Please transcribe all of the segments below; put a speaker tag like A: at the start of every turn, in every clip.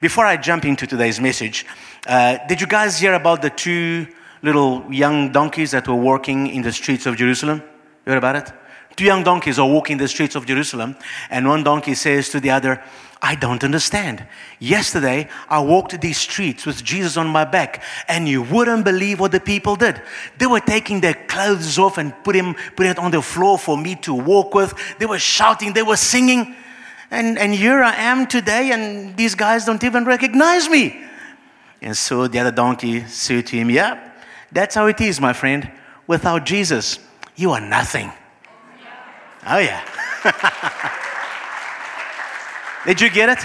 A: Before I jump into today's message, uh, did you guys hear about the two little young donkeys that were walking in the streets of Jerusalem? You heard about it? Two young donkeys are walking the streets of Jerusalem, and one donkey says to the other, I don't understand. Yesterday, I walked these streets with Jesus on my back, and you wouldn't believe what the people did. They were taking their clothes off and put him, putting it on the floor for me to walk with. They were shouting, they were singing. And, and here I am today, and these guys don't even recognize me. And so the other donkey said to him, Yeah, that's how it is, my friend. Without Jesus, you are nothing. Oh, yeah. Did you get it?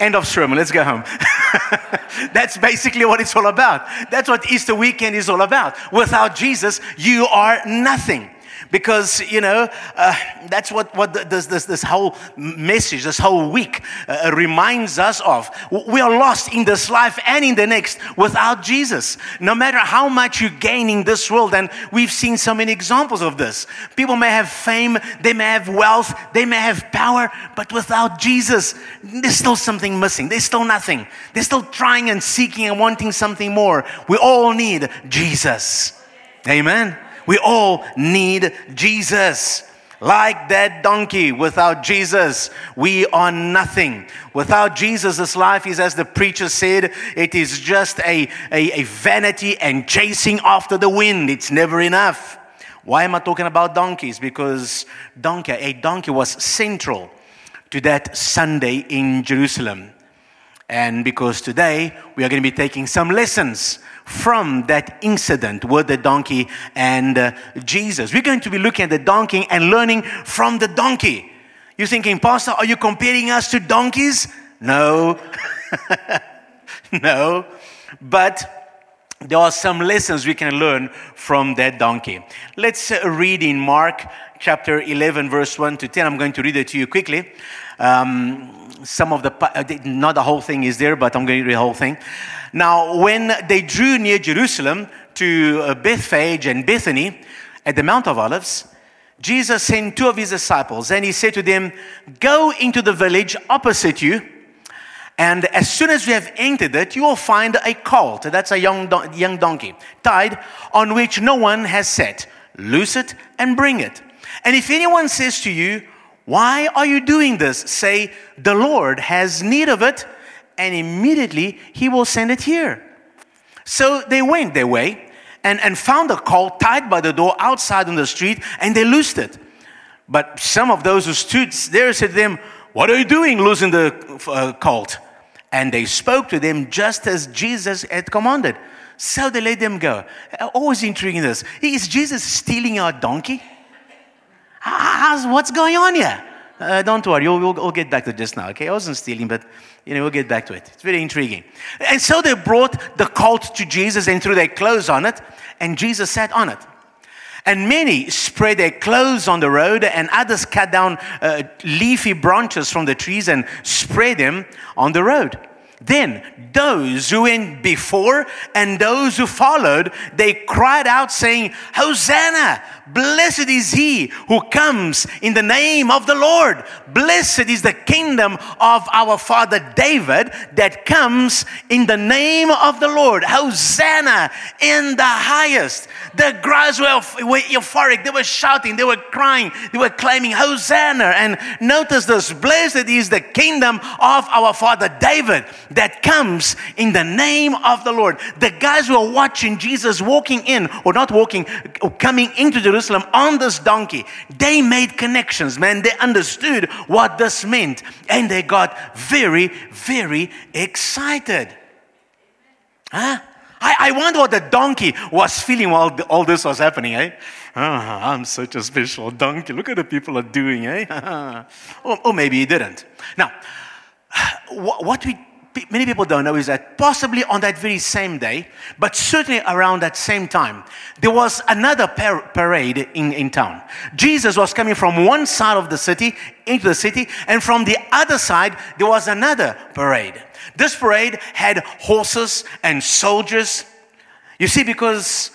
A: End of sermon. Let's go home. That's basically what it's all about. That's what Easter weekend is all about. Without Jesus, you are nothing because you know uh, that's what, what this, this, this whole message this whole week uh, reminds us of. We are lost in this life and in the next without jesus. No matter how much you gain in this world and we've seen so many examples of this. People may have fame they may have wealth they may have power but without jesus there's still something missing. There's still nothing. They're still trying and seeking and wanting something more. We all need jesus. Amen we all need Jesus. Like that donkey, without Jesus, we are nothing. Without Jesus, this life is, as the preacher said, it is just a, a, a vanity and chasing after the wind. It's never enough. Why am I talking about donkeys? Because donkey, a donkey was central to that Sunday in Jerusalem. And because today we are going to be taking some lessons from that incident with the donkey and uh, Jesus. We're going to be looking at the donkey and learning from the donkey. You're thinking, Pastor, are you comparing us to donkeys? No. no. But there are some lessons we can learn from that donkey. Let's uh, read in Mark chapter 11, verse 1 to 10. I'm going to read it to you quickly. Um, some of the, uh, not the whole thing is there, but I'm going to read the whole thing. Now, when they drew near Jerusalem to uh, Bethphage and Bethany at the Mount of Olives, Jesus sent two of his disciples and he said to them, Go into the village opposite you, and as soon as you have entered it, you will find a colt, that's a young, don- young donkey, tied on which no one has sat. Loose it and bring it. And if anyone says to you, why are you doing this? Say, The Lord has need of it, and immediately he will send it here. So they went their way and, and found a colt tied by the door outside on the street, and they loosed it. But some of those who stood there said to them, What are you doing losing the uh, colt? And they spoke to them just as Jesus had commanded. So they let them go. Always intriguing this. Is Jesus stealing our donkey? How's, what's going on here? Uh, don't worry, we'll, we'll, get back to just now, okay? I wasn't stealing, but you know, we'll get back to it. It's very intriguing. And so they brought the colt to Jesus and threw their clothes on it, and Jesus sat on it. And many spread their clothes on the road, and others cut down uh, leafy branches from the trees and spread them on the road. Then those who went before and those who followed, they cried out, saying, Hosanna! Blessed is he who comes in the name of the Lord. Blessed is the kingdom of our father David that comes in the name of the Lord. Hosanna in the highest. The crowds were, were euphoric. They were shouting, they were crying, they were claiming Hosanna. And notice this blessed is the kingdom of our father David that comes in the name of the Lord. The guys who are watching Jesus walking in, or not walking, or coming into Jerusalem Jerusalem on this donkey, they made connections, man. They understood what this meant and they got very, very excited. Huh? I, I wonder what the donkey was feeling while all this was happening, eh? Oh, I'm such a special donkey. Look at the people are doing, eh? or, or maybe he didn't. Now, what we many people don't know is that possibly on that very same day, but certainly around that same time, there was another par- parade in, in town. Jesus was coming from one side of the city into the city, and from the other side, there was another parade. This parade had horses and soldiers. You see, because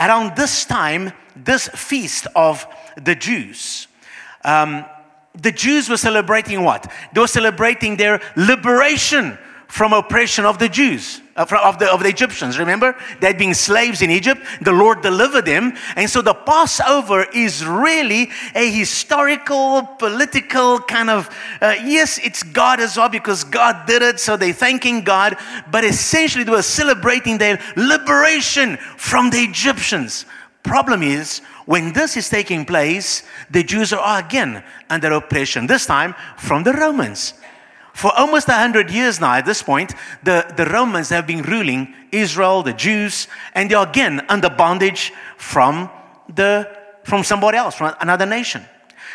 A: around this time, this feast of the Jews, um, the Jews were celebrating what? They were celebrating their liberation from oppression of the Jews, uh, of, the, of the Egyptians. Remember? They had been slaves in Egypt. The Lord delivered them. And so the Passover is really a historical, political kind of, uh, yes, it's God as well because God did it. So they're thanking God. But essentially, they were celebrating their liberation from the Egyptians. Problem is, when this is taking place, the Jews are again under oppression, this time from the Romans. For almost 100 years now, at this point, the, the Romans have been ruling Israel, the Jews, and they're again under bondage from, the, from somebody else, from another nation.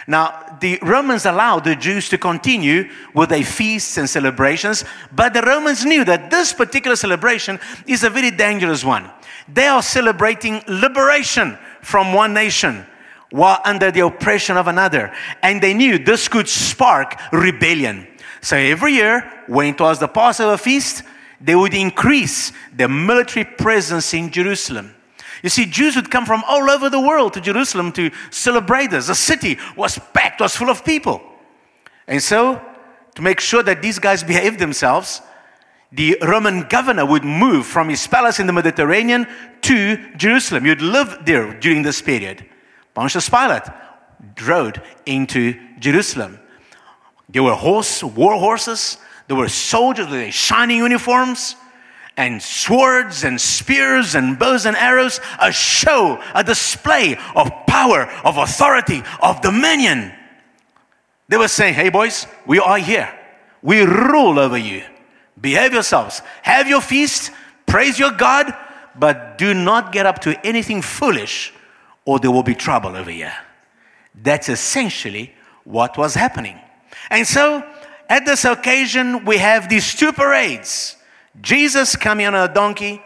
A: Now, the Romans allowed the Jews to continue with their feasts and celebrations, but the Romans knew that this particular celebration is a very dangerous one. They are celebrating liberation from one nation while under the oppression of another. And they knew this could spark rebellion. So every year, when it was the Passover feast, they would increase the military presence in Jerusalem. You see, Jews would come from all over the world to Jerusalem to celebrate this. The city was packed, was full of people. And so, to make sure that these guys behaved themselves, the Roman governor would move from his palace in the Mediterranean to Jerusalem. You'd live there during this period. Pontius Pilate rode into Jerusalem. There were horse, war horses. There were soldiers with shining uniforms and swords and spears and bows and arrows. A show, a display of power, of authority, of dominion. They were saying, hey, boys, we are here. We rule over you. Behave yourselves. Have your feast. Praise your God. But do not get up to anything foolish or there will be trouble over here. That's essentially what was happening. And so, at this occasion, we have these two parades Jesus coming on a donkey,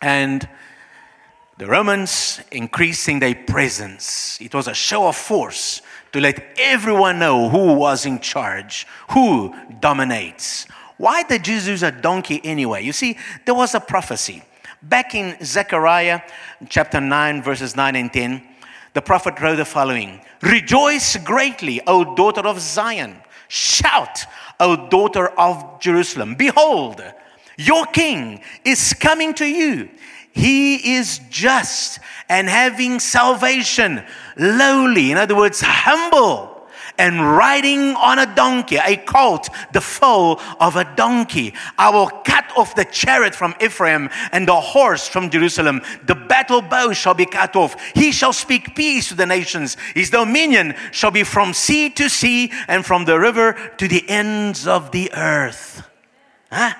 A: and the Romans increasing their presence. It was a show of force to let everyone know who was in charge, who dominates. Why did Jesus use a donkey anyway? You see, there was a prophecy. Back in Zechariah chapter 9, verses 9 and 10, the prophet wrote the following Rejoice greatly, O daughter of Zion. Shout, O daughter of Jerusalem. Behold, your king is coming to you. He is just and having salvation, lowly, in other words, humble and riding on a donkey, a colt, the foal of a donkey. I will cut off the chariot from Ephraim and the horse from Jerusalem. The battle bow shall be cut off. He shall speak peace to the nations. His dominion shall be from sea to sea and from the river to the ends of the earth. Huh?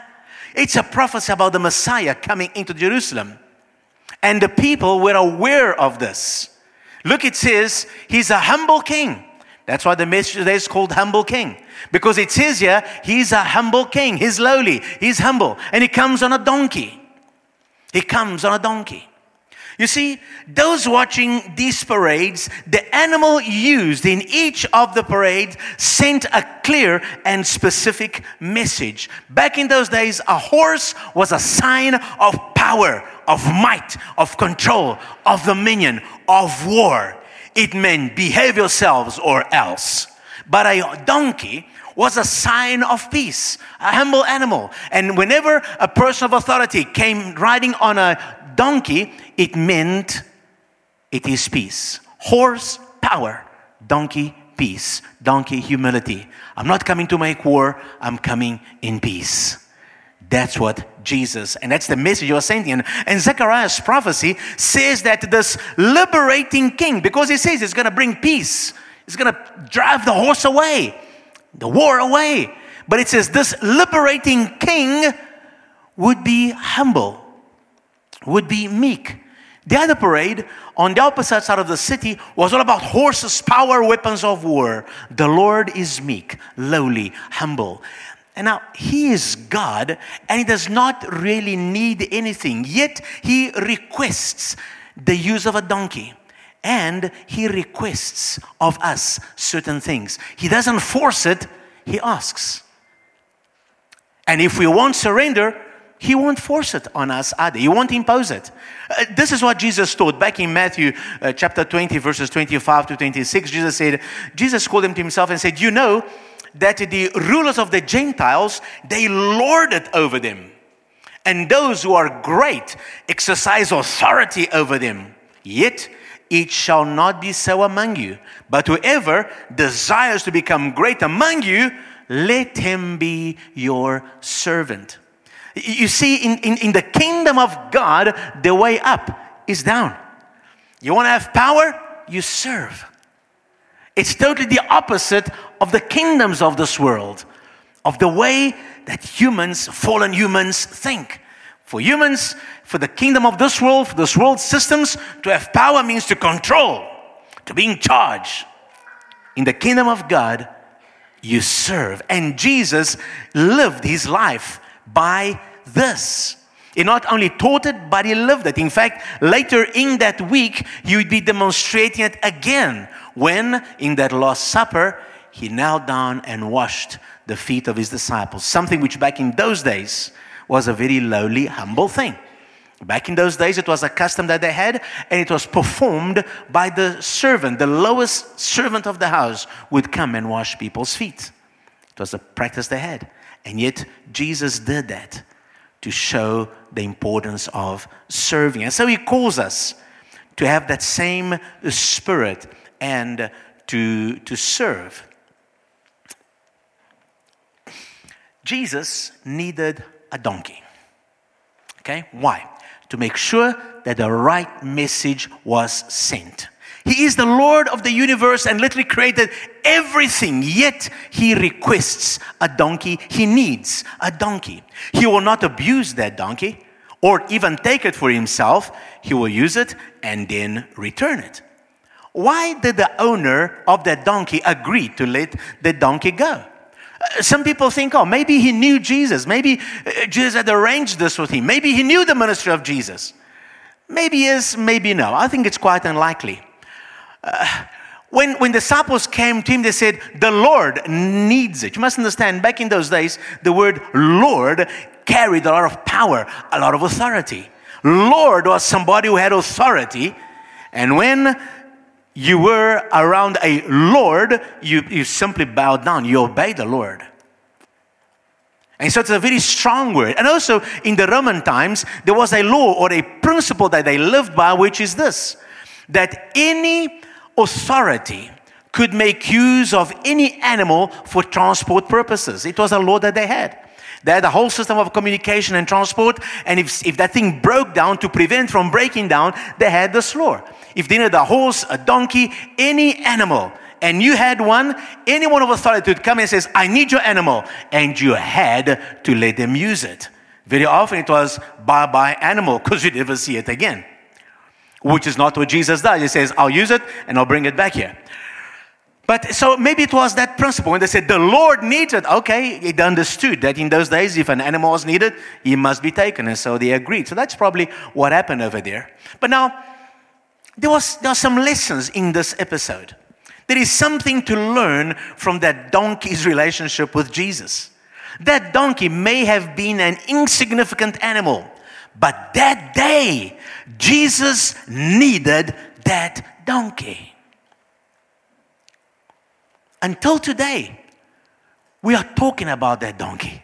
A: It's a prophecy about the Messiah coming into Jerusalem. And the people were aware of this. Look, it says, He's a humble king. That's why the message today is called Humble King. Because it says here, he's a humble king. He's lowly. He's humble. And he comes on a donkey. He comes on a donkey. You see, those watching these parades, the animal used in each of the parades sent a clear and specific message. Back in those days, a horse was a sign of power, of might, of control, of dominion, of war. It meant behave yourselves or else. But a donkey was a sign of peace, a humble animal. And whenever a person of authority came riding on a donkey, it meant it is peace. Horse, power. Donkey, peace. Donkey, humility. I'm not coming to make war, I'm coming in peace. That's what Jesus, and that's the message you are sending. And Zechariah's prophecy says that this liberating king, because he says it's going to bring peace, it's going to drive the horse away, the war away. But it says this liberating king would be humble, would be meek. The other parade on the opposite side of the city was all about horses, power, weapons of war. The Lord is meek, lowly, humble. And now he is God and he does not really need anything, yet he requests the use of a donkey and he requests of us certain things. He doesn't force it, he asks. And if we won't surrender, he won't force it on us either. He won't impose it. Uh, this is what Jesus taught back in Matthew uh, chapter 20, verses 25 to 26. Jesus said, Jesus called him to himself and said, You know that the rulers of the Gentiles, they lord it over them. And those who are great exercise authority over them. Yet it shall not be so among you. But whoever desires to become great among you, let him be your servant. You see, in, in, in the kingdom of God, the way up is down. You want to have power? You serve. It's totally the opposite of the kingdoms of this world, of the way that humans, fallen humans, think. For humans, for the kingdom of this world, for this world systems, to have power means to control, to be in charge. In the kingdom of God, you serve. And Jesus lived his life by this. He not only taught it, but he lived it. In fact, later in that week, he would be demonstrating it again when, in that Last Supper, he knelt down and washed the feet of his disciples. Something which back in those days was a very lowly, humble thing. Back in those days, it was a custom that they had, and it was performed by the servant. The lowest servant of the house would come and wash people's feet. It was a practice they had. And yet, Jesus did that to show the importance of serving. And so he calls us to have that same spirit and to, to serve. Jesus needed a donkey. Okay? Why? To make sure that the right message was sent. He is the Lord of the universe and literally created everything, yet He requests a donkey. He needs a donkey. He will not abuse that donkey or even take it for himself. He will use it and then return it. Why did the owner of that donkey agree to let the donkey go? Uh, some people think, oh, maybe he knew Jesus. Maybe uh, Jesus had arranged this with him. Maybe he knew the ministry of Jesus. Maybe yes, maybe no. I think it's quite unlikely. Uh, when, when disciples came to him, they said, The Lord needs it. You must understand, back in those days, the word Lord carried a lot of power, a lot of authority. Lord was somebody who had authority. And when you were around a Lord, you, you simply bowed down, you obeyed the Lord. And so it's a very strong word. And also in the Roman times, there was a law or a principle that they lived by, which is this that any authority could make use of any animal for transport purposes. It was a law that they had. They had a whole system of communication and transport, and if, if that thing broke down to prevent from breaking down, they had the law. If they needed a horse, a donkey, any animal, and you had one, anyone of authority would come and says, I need your animal, and you had to let them use it. Very often it was bye bye animal because you'd never see it again which is not what Jesus does. He says, I'll use it and I'll bring it back here. But so maybe it was that principle. When they said the Lord needed. okay, it understood that in those days, if an animal was needed, he must be taken. And so they agreed. So that's probably what happened over there. But now, there, was, there are some lessons in this episode. There is something to learn from that donkey's relationship with Jesus. That donkey may have been an insignificant animal, but that day, Jesus needed that donkey. Until today, we are talking about that donkey.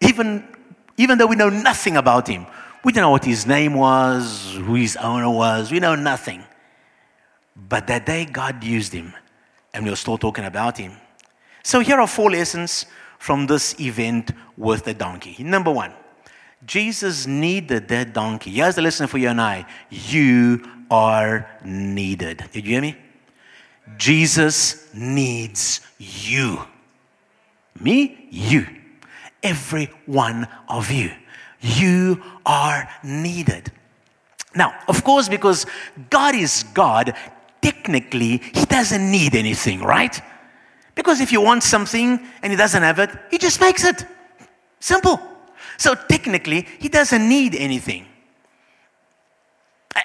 A: Even, even though we know nothing about him, we don't know what his name was, who his owner was, we know nothing. But that day, God used him, and we're still talking about him. So, here are four lessons from this event with the donkey. Number one, Jesus needed that donkey. Here's the lesson for you and I. You are needed. Did you hear me? Jesus needs you. Me, you. Every one of you. You are needed. Now, of course, because God is God, technically, He doesn't need anything, right? Because if you want something and He doesn't have it, He just makes it. Simple. So technically, he doesn't need anything.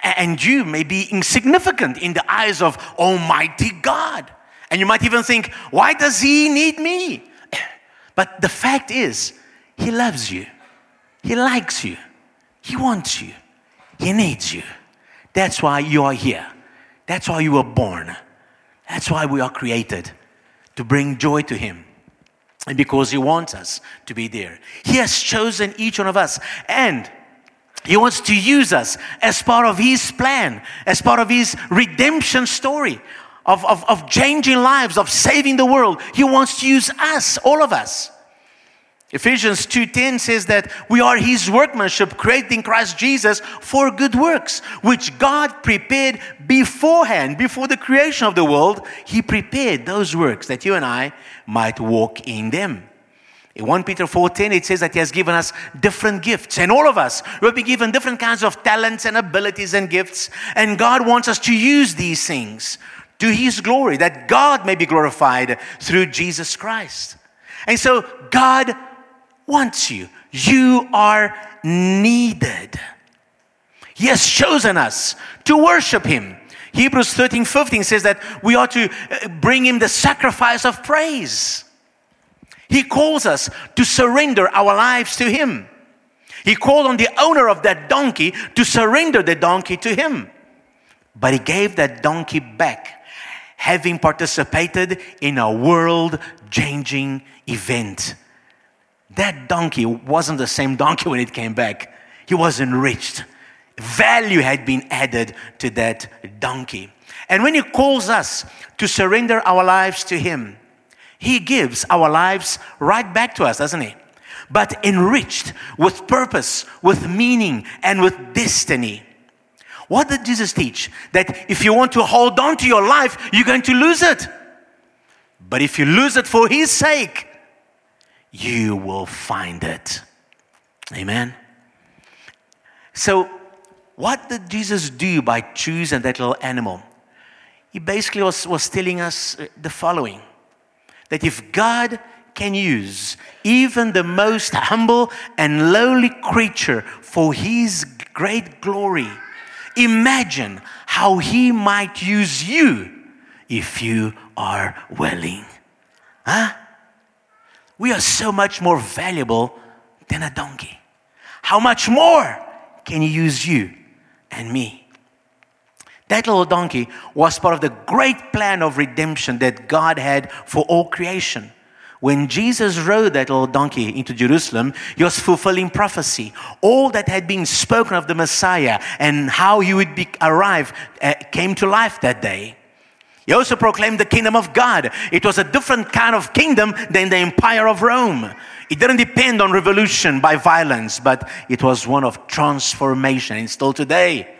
A: And you may be insignificant in the eyes of Almighty God. And you might even think, why does he need me? But the fact is, he loves you. He likes you. He wants you. He needs you. That's why you are here. That's why you were born. That's why we are created to bring joy to Him. And because He wants us to be there. He has chosen each one of us. And He wants to use us as part of His plan, as part of His redemption story of, of, of changing lives, of saving the world. He wants to use us, all of us. Ephesians 2:10 says that we are his workmanship created in Christ Jesus for good works which God prepared beforehand before the creation of the world he prepared those works that you and I might walk in them. In 1 Peter 4:10 it says that he has given us different gifts and all of us will be given different kinds of talents and abilities and gifts and God wants us to use these things to his glory that God may be glorified through Jesus Christ. And so God wants you. You are needed. He has chosen us to worship Him. Hebrews 13 15 says that we ought to uh, bring Him the sacrifice of praise. He calls us to surrender our lives to Him. He called on the owner of that donkey to surrender the donkey to Him. But He gave that donkey back, having participated in a world changing event that donkey wasn't the same donkey when it came back. He was enriched. Value had been added to that donkey. And when He calls us to surrender our lives to Him, He gives our lives right back to us, doesn't He? But enriched with purpose, with meaning, and with destiny. What did Jesus teach? That if you want to hold on to your life, you're going to lose it. But if you lose it for His sake, you will find it. Amen. So, what did Jesus do by choosing that little animal? He basically was, was telling us uh, the following that if God can use even the most humble and lowly creature for his great glory, imagine how he might use you if you are willing. Huh? we are so much more valuable than a donkey. How much more can He use you and me? That little donkey was part of the great plan of redemption that God had for all creation. When Jesus rode that little donkey into Jerusalem, he was fulfilling prophecy. All that had been spoken of the Messiah and how he would be, arrive uh, came to life that day. He also proclaimed the kingdom of God. It was a different kind of kingdom than the empire of Rome. It didn't depend on revolution by violence, but it was one of transformation. And still today,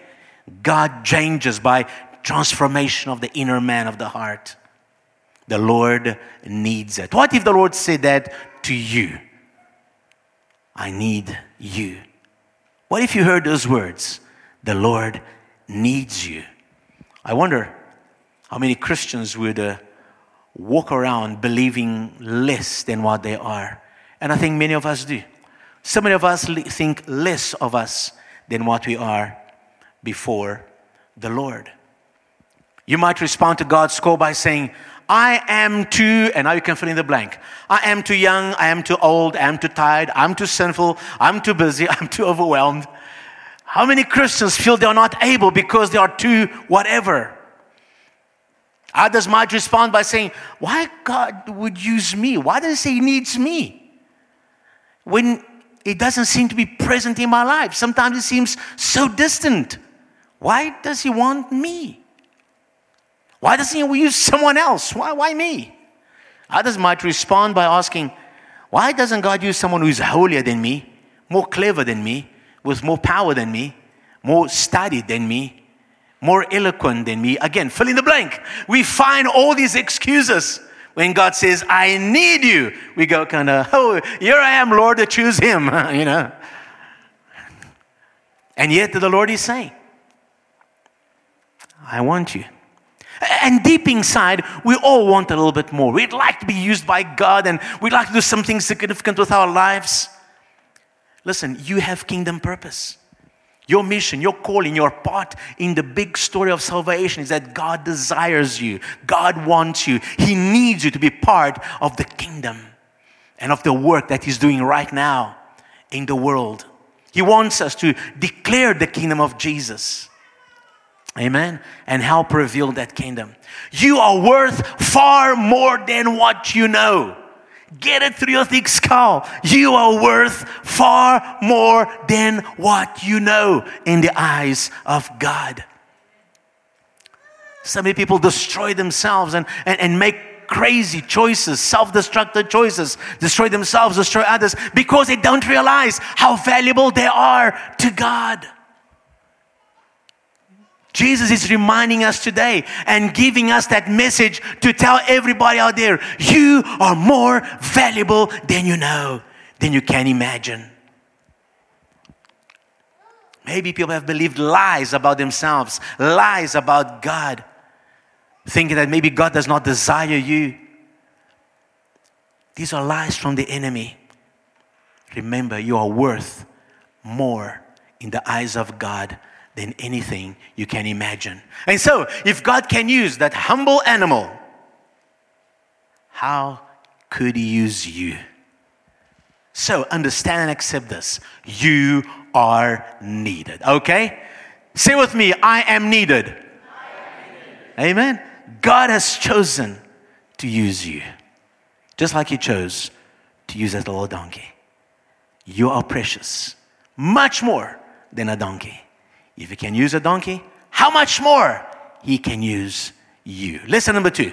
A: God changes by transformation of the inner man of the heart. The Lord needs it. What if the Lord said that to you? I need you. What if you heard those words? The Lord needs you. I wonder how many Christians would uh, walk around believing less than what they are? And I think many of us do. So many of us think less of us than what we are before the Lord. You might respond to God's call by saying, I am too, and now you can fill in the blank. I am too young, I am too old, I am too tired, I'm too sinful, I'm too busy, I'm too overwhelmed. How many Christians feel they are not able because they are too whatever? Others might respond by saying, Why God would use me? Why does He say He needs me? When it doesn't seem to be present in my life. Sometimes it seems so distant. Why does He want me? Why doesn't He use someone else? Why, why me? Others might respond by asking, Why doesn't God use someone who's holier than me, more clever than me, with more power than me, more studied than me, more eloquent than me. Again, fill in the blank. We find all these excuses. When God says, I need you, we go kind of, oh, here I am, Lord, to choose him, you know. And yet the Lord is saying, I want you. And deep inside, we all want a little bit more. We'd like to be used by God and we'd like to do something significant with our lives. Listen, you have kingdom purpose. Your mission, your calling, your part in the big story of salvation is that God desires you. God wants you. He needs you to be part of the kingdom and of the work that He's doing right now in the world. He wants us to declare the kingdom of Jesus. Amen. And help reveal that kingdom. You are worth far more than what you know. Get it through your thick skull. You are worth far more than what you know in the eyes of God. So many people destroy themselves and, and, and make crazy choices, self destructive choices, destroy themselves, destroy others because they don't realize how valuable they are to God. Jesus is reminding us today and giving us that message to tell everybody out there you are more valuable than you know, than you can imagine. Maybe people have believed lies about themselves, lies about God, thinking that maybe God does not desire you. These are lies from the enemy. Remember, you are worth more in the eyes of God than anything you can imagine. And so, if God can use that humble animal, how could He use you? So, understand and accept this. You are needed. Okay? Say with me, I am needed. I am needed. Amen. God has chosen to use you, just like He chose to use that little donkey. You are precious, much more than a donkey. If he can use a donkey, how much more he can use you? Lesson number two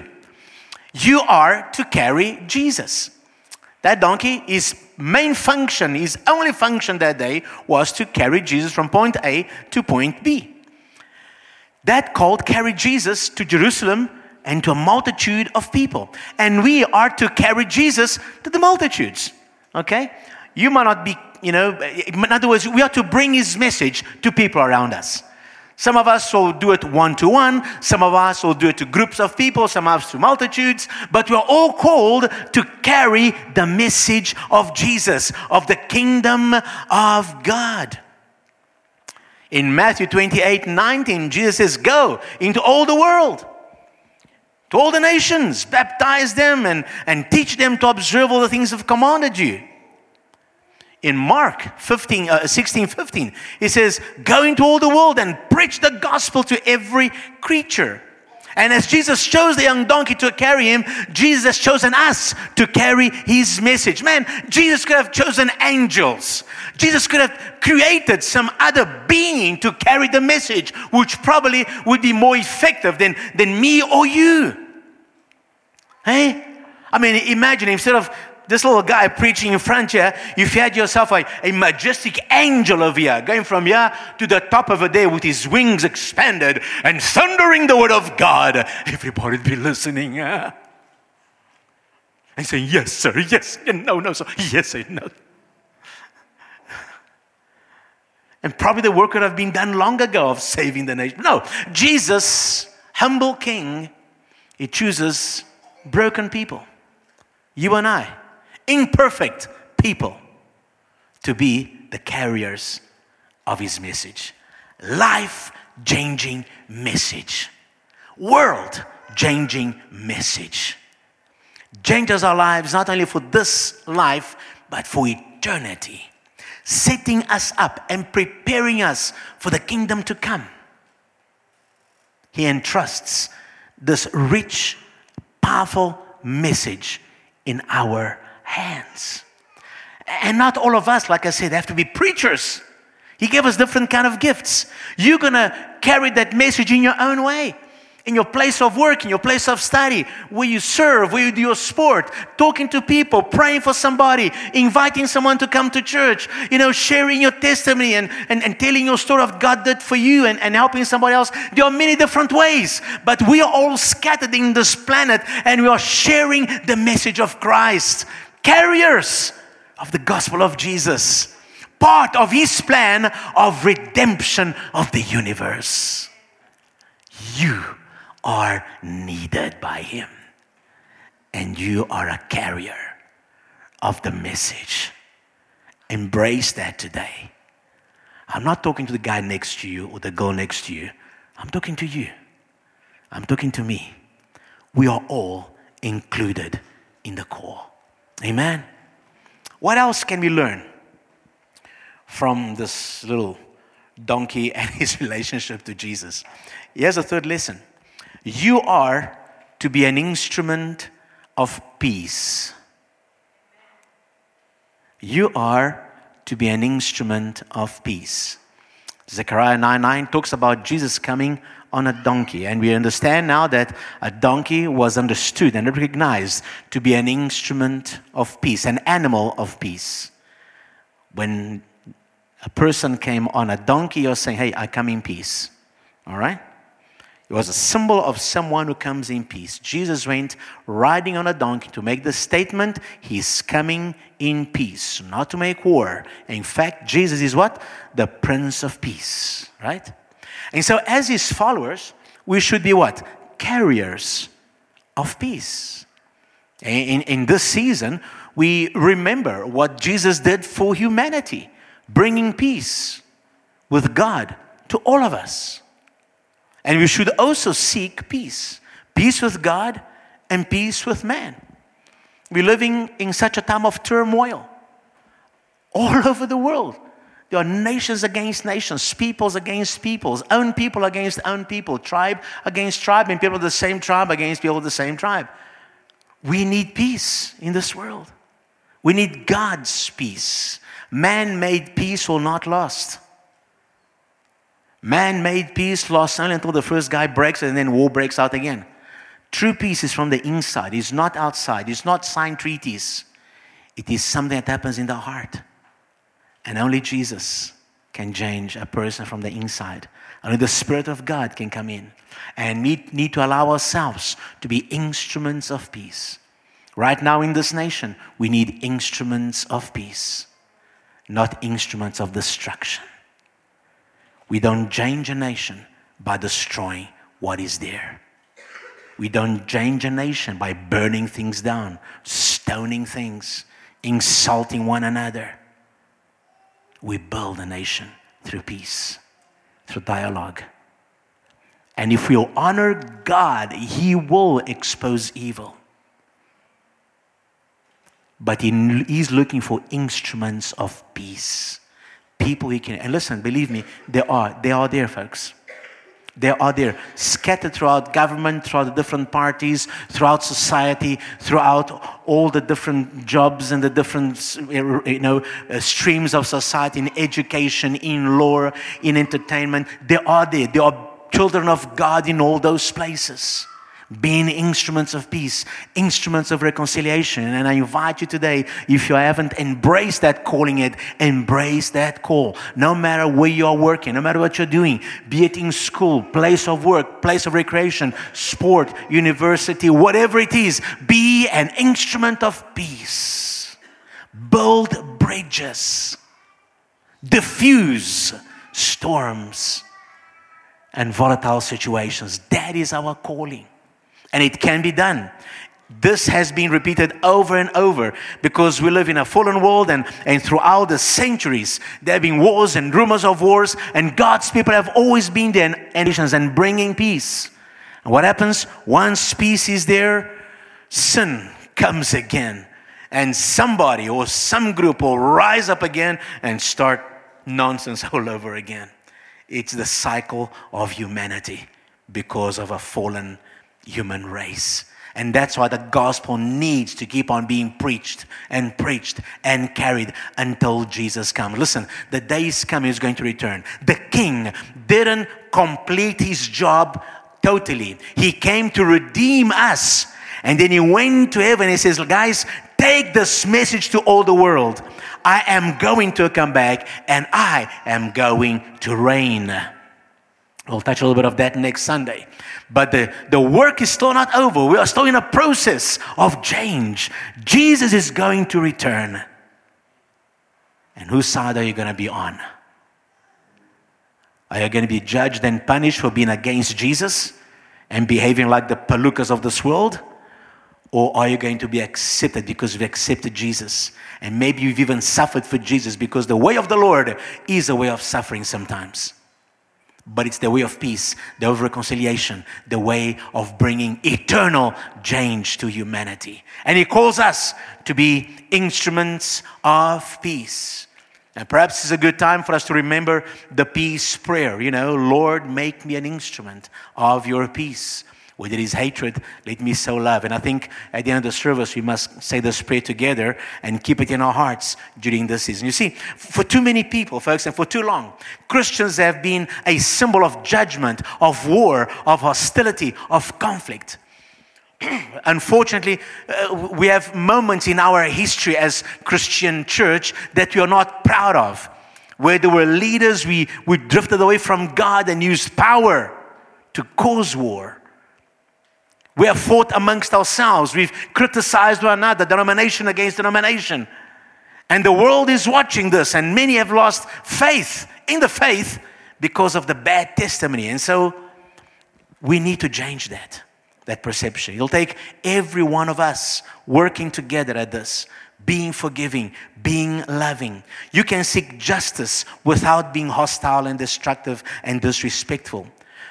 A: you are to carry Jesus. That donkey, his main function, his only function that day was to carry Jesus from point A to point B. That called carry Jesus to Jerusalem and to a multitude of people. And we are to carry Jesus to the multitudes. Okay? You might not be you know, in other words, we are to bring his message to people around us. Some of us will do it one to one, some of us will do it to groups of people, some of us to multitudes, but we're all called to carry the message of Jesus, of the kingdom of God. In Matthew 28 19, Jesus says, Go into all the world, to all the nations, baptize them and, and teach them to observe all the things I've commanded you in Mark 15, uh, 16, 15, he says, Go into all the world and preach the gospel to every creature. And as Jesus chose the young donkey to carry him, Jesus has chosen us to carry his message. Man, Jesus could have chosen angels. Jesus could have created some other being to carry the message, which probably would be more effective than, than me or you. Hey? I mean, imagine instead of this little guy preaching in front here, if you had yourself a, a majestic angel over here, going from here to the top of a day with his wings expanded and thundering the word of God, everybody'd be listening. Uh, and saying, Yes, sir, yes, no, no, sir, yes, sir, no. And probably the work could have been done long ago of saving the nation. No, Jesus, humble king, he chooses broken people. You and I imperfect people to be the carriers of his message. Life changing message. World changing message. Changes our lives not only for this life, but for eternity. Setting us up and preparing us for the kingdom to come. He entrusts this rich, powerful message in our hands. And not all of us, like I said, have to be preachers. He gave us different kind of gifts. You're going to carry that message in your own way. In your place of work, in your place of study, where you serve, where you do your sport, talking to people, praying for somebody, inviting someone to come to church, you know, sharing your testimony and, and, and telling your story of God did for you and, and helping somebody else. There are many different ways, but we are all scattered in this planet and we are sharing the message of Christ carriers of the gospel of Jesus, part of his plan of redemption of the universe. You are needed by him, and you are a carrier of the message. Embrace that today. I'm not talking to the guy next to you or the girl next to you. I'm talking to you. I'm talking to me. We are all included in the call. Amen. What else can we learn from this little donkey and his relationship to Jesus. Here's a third lesson you are to be an instrument of peace. You are to be an instrument of peace. Zechariah 9 9 talks about Jesus coming on a donkey. And we understand now that a donkey was understood and recognized to be an instrument of peace, an animal of peace. When a person came on a donkey, you're saying, Hey, I come in peace. All right? It was a symbol of someone who comes in peace. Jesus went riding on a donkey to make the statement, He's coming in peace, not to make war. In fact, Jesus is what? The Prince of Peace, right? And so, as his followers, we should be what? Carriers of peace. In, in this season, we remember what Jesus did for humanity, bringing peace with God to all of us. And we should also seek peace peace with God and peace with man. We're living in such a time of turmoil all over the world. There are nations against nations, peoples against peoples, own people against own people, tribe against tribe, and people of the same tribe against people of the same tribe. We need peace in this world. We need God's peace. Man made peace will not last. Man made peace lasts only until the first guy breaks and then war breaks out again. True peace is from the inside, it's not outside, it's not signed treaties. It is something that happens in the heart. And only Jesus can change a person from the inside. Only the Spirit of God can come in and need, need to allow ourselves to be instruments of peace. Right now in this nation, we need instruments of peace, not instruments of destruction. We don't change a nation by destroying what is there. We don't change a nation by burning things down, stoning things, insulting one another we build a nation through peace, through dialogue. And if we'll honor God, He will expose evil. But He is looking for instruments of peace. People He can, and listen, believe me, they are, they are there, folks. They are there, scattered throughout government, throughout the different parties, throughout society, throughout all the different jobs and the different you know, uh, streams of society in education, in law, in entertainment. They are there. They are children of God in all those places being instruments of peace, instruments of reconciliation. And I invite you today, if you haven't embraced that calling it, embrace that call. No matter where you are working, no matter what you're doing, be it in school, place of work, place of recreation, sport, university, whatever it is, be an instrument of peace. Build bridges, diffuse storms and volatile situations. That is our calling and it can be done. This has been repeated over and over because we live in a fallen world, and, and throughout the centuries, there have been wars and rumors of wars, and God's people have always been there and, and bringing peace. And what happens? Once peace is there, sin comes again, and somebody or some group will rise up again and start nonsense all over again. It's the cycle of humanity because of a fallen human race. And that's why the gospel needs to keep on being preached and preached and carried until Jesus comes. Listen, the day is coming, he's going to return. The king didn't complete his job totally, he came to redeem us. And then he went to heaven. He says, Guys, take this message to all the world. I am going to come back and I am going to reign. We'll touch a little bit of that next Sunday. But the, the work is still not over. We are still in a process of change. Jesus is going to return. And whose side are you going to be on? Are you going to be judged and punished for being against Jesus and behaving like the palookas of this world? Or are you going to be accepted because you've accepted Jesus? And maybe you've even suffered for Jesus because the way of the Lord is a way of suffering sometimes but it's the way of peace, the way of reconciliation, the way of bringing eternal change to humanity. And He calls us to be instruments of peace. And perhaps it's a good time for us to remember the peace prayer. You know, Lord, make me an instrument of your peace. Where there is hatred, let me sow love. And I think at the end of the service, we must say this prayer together and keep it in our hearts during this season. You see, for too many people, folks, and for too long, Christians have been a symbol of judgment, of war, of hostility, of conflict. Unfortunately, uh, we have moments in our history as Christian church that we are not proud of, where there were leaders, we, we drifted away from God and used power to cause war. We have fought amongst ourselves. We've criticized one another, denomination against denomination. And the world is watching this, and many have lost faith in the faith because of the bad testimony. And so we need to change that, that perception. It'll take every one of us working together at this, being forgiving, being loving. You can seek justice without being hostile and destructive and disrespectful.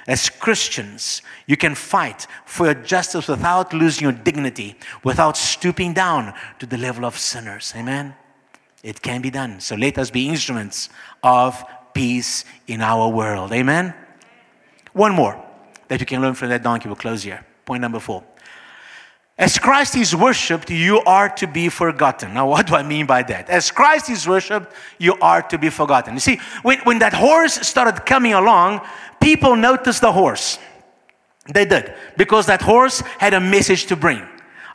A: As Christians, you can fight for your justice without losing your dignity, without stooping down to the level of sinners. Amen? It can be done. So let us be instruments of peace in our world. Amen? One more that you can learn from that donkey. We'll close here. Point number four. As Christ is worshipped, you are to be forgotten. Now, what do I mean by that? As Christ is worshipped, you are to be forgotten. You see, when, when that horse started coming along, people noticed the horse. They did, because that horse had a message to bring.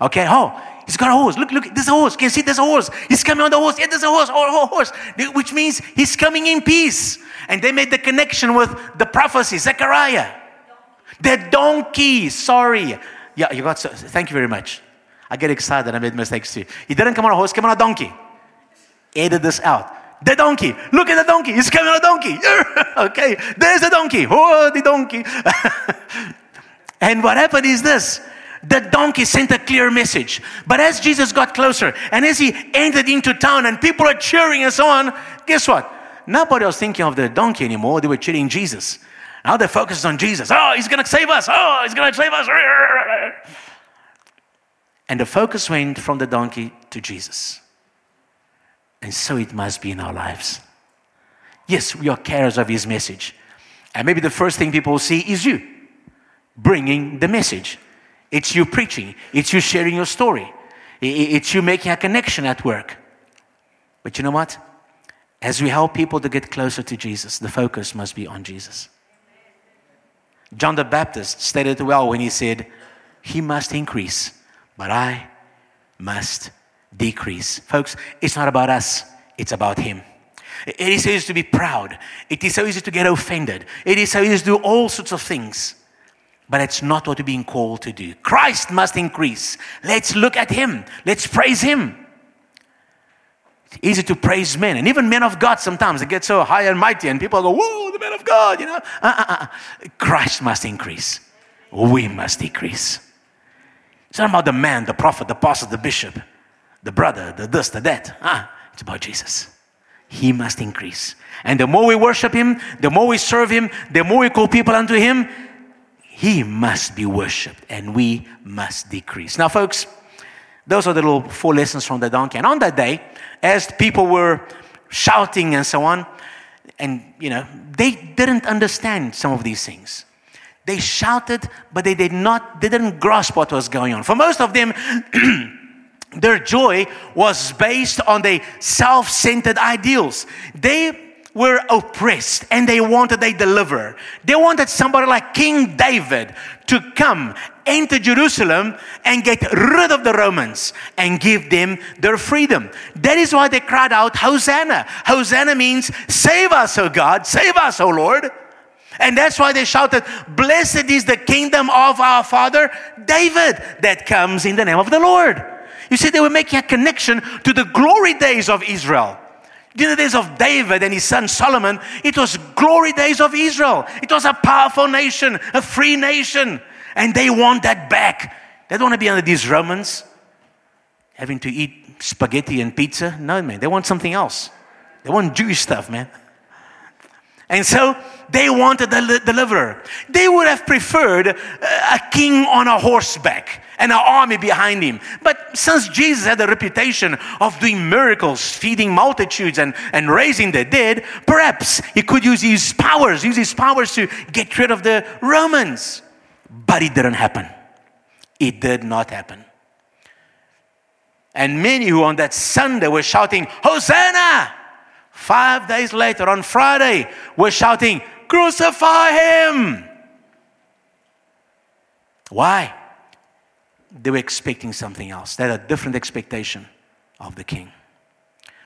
A: Okay, oh, he's got a horse. Look, look, there's a horse. Can you see there's a horse? He's coming on the horse. Yeah, there's a horse, oh, oh, horse, which means he's coming in peace. And they made the connection with the prophecy, Zechariah. The donkey, sorry. Yeah, you got, so, thank you very much. I get excited, I made mistakes too. He didn't come on a horse, came on a donkey. Edit this out. The donkey. Look at the donkey. He's coming on a donkey. okay, there's the donkey. Oh, the donkey. and what happened is this the donkey sent a clear message. But as Jesus got closer and as he entered into town and people are cheering and so on, guess what? Nobody was thinking of the donkey anymore. They were cheering Jesus. Now the focus is on Jesus. Oh, he's going to save us. Oh, he's going to save us. And the focus went from the donkey to Jesus. And so it must be in our lives. Yes, we are carriers of his message. And maybe the first thing people see is you bringing the message. It's you preaching, it's you sharing your story, it's you making a connection at work. But you know what? As we help people to get closer to Jesus, the focus must be on Jesus. John the Baptist stated well when he said, He must increase, but I must decrease. Folks, it's not about us, it's about Him. It is so easy to be proud. It is so easy to get offended. It is so easy to do all sorts of things. But it's not what we're being called to do. Christ must increase. Let's look at Him. Let's praise Him. It's easy to praise men, and even men of God sometimes they get so high and mighty, and people go, Whoa, the men of God, you know. Uh-uh-uh. Christ must increase. We must decrease. It's not about the man, the prophet, the pastor, the bishop the brother, the this, the that. Ah, it's about Jesus. He must increase. And the more we worship Him, the more we serve Him, the more we call people unto Him, He must be worshiped and we must decrease. Now, folks, those are the little four lessons from the donkey. And on that day, as people were shouting and so on, and you know, they didn't understand some of these things. They shouted, but they did not, they didn't grasp what was going on. For most of them, their joy was based on their self centered ideals. They were oppressed and they wanted a deliverer. They wanted somebody like King David to come into Jerusalem and get rid of the Romans and give them their freedom. That is why they cried out, Hosanna. Hosanna means, Save us, O God, save us, O Lord. And that's why they shouted, Blessed is the kingdom of our father David that comes in the name of the Lord. You see, they were making a connection to the glory days of Israel. In the days of David and his son Solomon, it was glory days of Israel. It was a powerful nation, a free nation. And they want that back. They don't want to be under these Romans having to eat spaghetti and pizza. No, man, they want something else. They want Jewish stuff, man. And so they wanted a deliverer. They would have preferred uh, a king on a horseback and an army behind him. But since Jesus had a reputation of doing miracles, feeding multitudes, and, and raising the dead, perhaps he could use his powers, use his powers to get rid of the Romans. But it didn't happen. It did not happen. And many who on that Sunday were shouting, Hosanna! Five days later, on Friday, were shouting, Crucify him! Why? They were expecting something else. They had a different expectation of the king.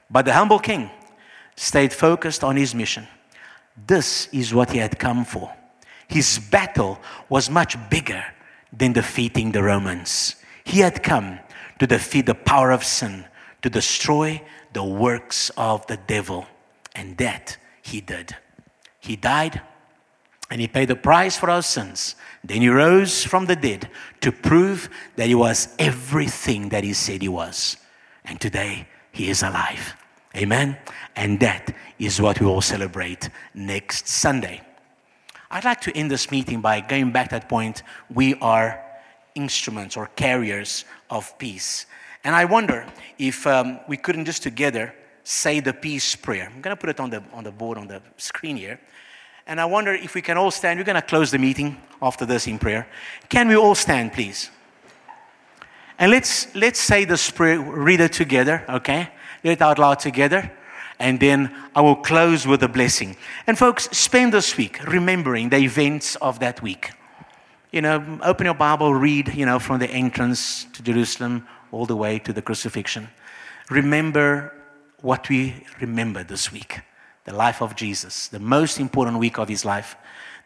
A: But the humble king stayed focused on his mission. This is what he had come for. His battle was much bigger than defeating the Romans. He had come to defeat the power of sin, to destroy the works of the devil. And that he did. He died and he paid the price for our sins. Then he rose from the dead to prove that he was everything that he said he was. And today he is alive. Amen. And that is what we all celebrate next Sunday. I'd like to end this meeting by going back to that point. We are instruments or carriers of peace. And I wonder if um, we couldn't just together say the peace prayer. I'm going to put it on the, on the board on the screen here. And I wonder if we can all stand. We're going to close the meeting after this in prayer. Can we all stand, please? And let's, let's say this prayer, read it together, okay? Read it out loud together and then I will close with a blessing. And folks, spend this week remembering the events of that week. You know, open your Bible, read, you know, from the entrance to Jerusalem all the way to the crucifixion. Remember what we remember this week the life of Jesus, the most important week of his life,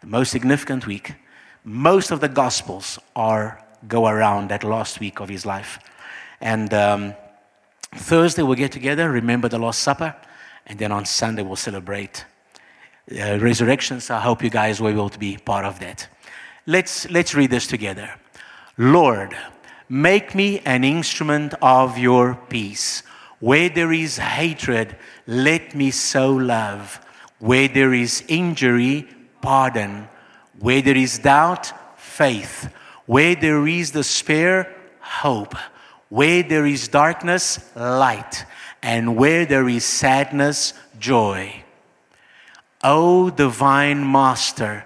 A: the most significant week. Most of the Gospels are go around that last week of his life. And um, Thursday we'll get together, remember the Last Supper. And then on Sunday, we'll celebrate uh, So I hope you guys will be able to be part of that. Let's, let's read this together. Lord, make me an instrument of your peace. Where there is hatred, let me sow love. Where there is injury, pardon. Where there is doubt, faith. Where there is despair, hope. Where there is darkness, light and where there is sadness, joy. O divine Master,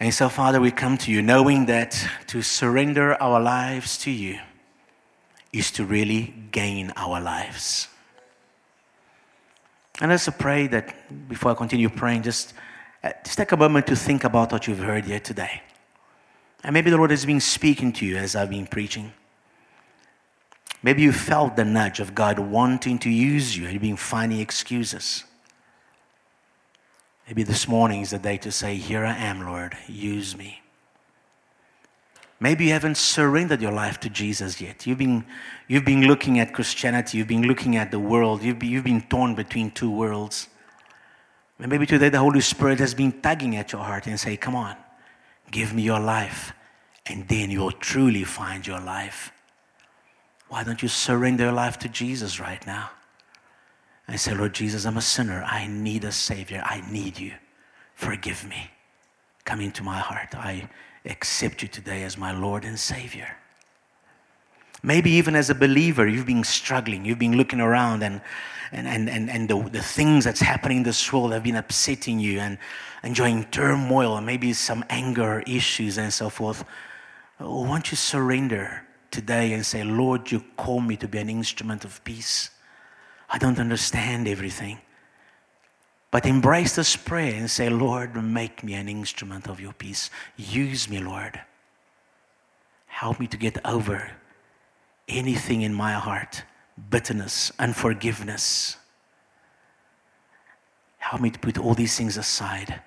A: And so, Father, we come to you knowing that to surrender our lives to you is to really gain our lives. And let's pray that before I continue praying, just, uh, just take a moment to think about what you've heard here today. And maybe the Lord has been speaking to you as I've been preaching. Maybe you felt the nudge of God wanting to use you and you've been finding excuses. Maybe this morning is the day to say, Here I am, Lord, use me. Maybe you haven't surrendered your life to Jesus yet. You've been, you've been looking at Christianity, you've been looking at the world, you've been, you've been torn between two worlds. And maybe today the Holy Spirit has been tugging at your heart and say, Come on, Give me your life, and then you'll truly find your life. Why don't you surrender your life to Jesus right now? I say, Lord Jesus, I'm a sinner. I need a Savior. I need you. Forgive me. Come into my heart. I accept you today as my Lord and Savior. Maybe even as a believer, you've been struggling, you've been looking around, and, and, and, and, and the, the things that's happening in this world have been upsetting you and enjoying turmoil and maybe some anger issues and so forth. Won't you surrender today and say, Lord, you call me to be an instrument of peace? I don't understand everything. But embrace this prayer and say, Lord, make me an instrument of your peace. Use me, Lord. Help me to get over anything in my heart bitterness, unforgiveness. Help me to put all these things aside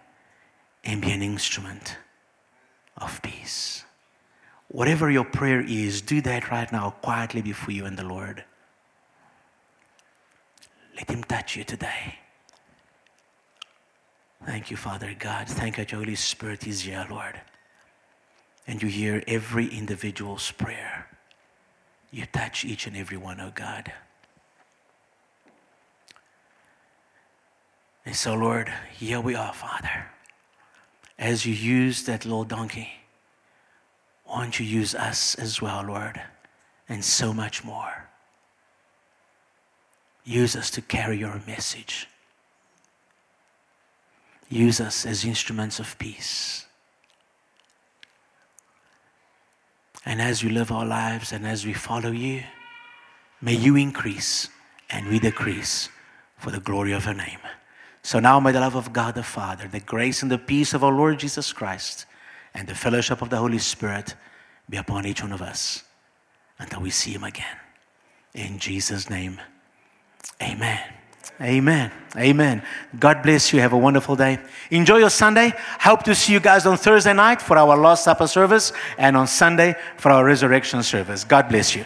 A: and be an instrument of peace. Whatever your prayer is, do that right now quietly before you and the Lord. Let Him touch you today. Thank you, Father God. Thank you, Holy Spirit is here, Lord. And you hear every individual's prayer. You touch each and every one, oh God. And so, Lord, here we are, Father. As you use that little donkey, won't you use us as well, Lord, and so much more? Use us to carry your message. Use us as instruments of peace. And as we live our lives and as we follow you, may you increase and we decrease for the glory of your name. So now, may the love of God the Father, the grace and the peace of our Lord Jesus Christ, and the fellowship of the Holy Spirit be upon each one of us until we see him again. In Jesus' name, amen. Amen. Amen. God bless you. Have a wonderful day. Enjoy your Sunday. Hope to see you guys on Thursday night for our Last Supper service and on Sunday for our resurrection service. God bless you.